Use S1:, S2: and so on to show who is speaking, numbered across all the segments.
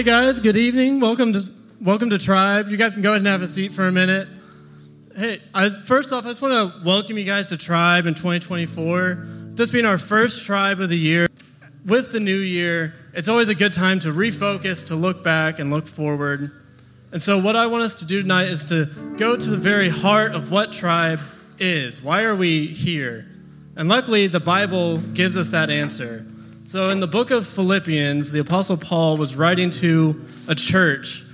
S1: Hey guys, good evening. Welcome to welcome to Tribe. You guys can go ahead and have a seat for a minute. Hey, I, first off, I just want to welcome you guys to Tribe in 2024. This being our first Tribe of the year. With the new year, it's always a good time to refocus, to look back, and look forward. And so, what I want us to do tonight is to go to the very heart of what Tribe is. Why are we here? And luckily, the Bible gives us that answer. So, in the book of Philippians, the Apostle Paul was writing to a church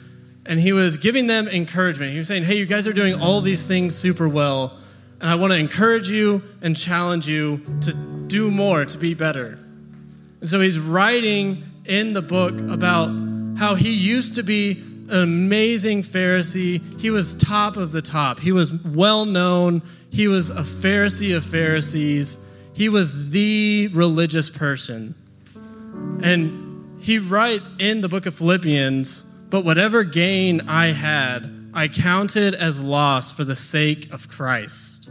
S1: and he was giving them encouragement. He was saying, Hey, you guys are doing all these things super well, and I want to encourage you and challenge you to do more, to be better. And so, he's writing in the book about how he used to be an amazing Pharisee. He was top of the top, he was well known, he was a Pharisee of Pharisees, he was the religious person. And he writes in the book of Philippians, but whatever gain I had, I counted as loss for the sake of Christ.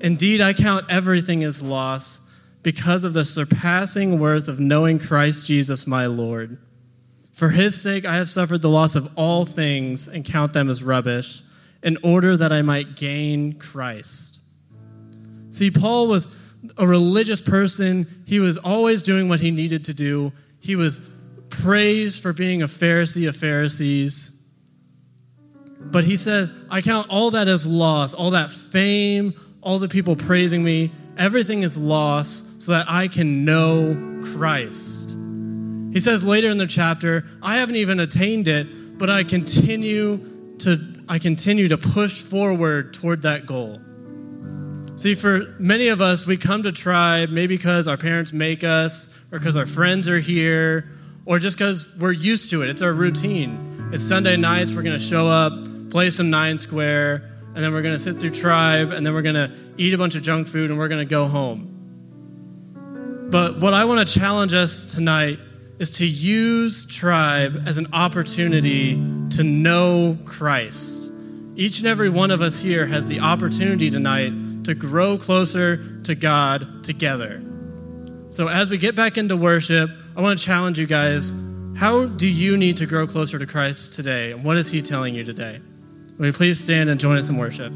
S1: Indeed, I count everything as loss because of the surpassing worth of knowing Christ Jesus my Lord. For his sake, I have suffered the loss of all things and count them as rubbish, in order that I might gain Christ. See, Paul was a religious person. He was always doing what he needed to do. He was praised for being a Pharisee of Pharisees. But he says, I count all that as loss, all that fame, all the people praising me, everything is loss so that I can know Christ. He says later in the chapter, I haven't even attained it, but I continue to I continue to push forward toward that goal. See, for many of us, we come to Tribe maybe because our parents make us, or because our friends are here, or just because we're used to it. It's our routine. It's Sunday nights, we're going to show up, play some nine square, and then we're going to sit through Tribe, and then we're going to eat a bunch of junk food, and we're going to go home. But what I want to challenge us tonight is to use Tribe as an opportunity to know Christ. Each and every one of us here has the opportunity tonight to grow closer to God together. So, as we get back into worship, I want to challenge you guys how do you need to grow closer to Christ today? And what is He telling you today? Will you please stand and join us in worship?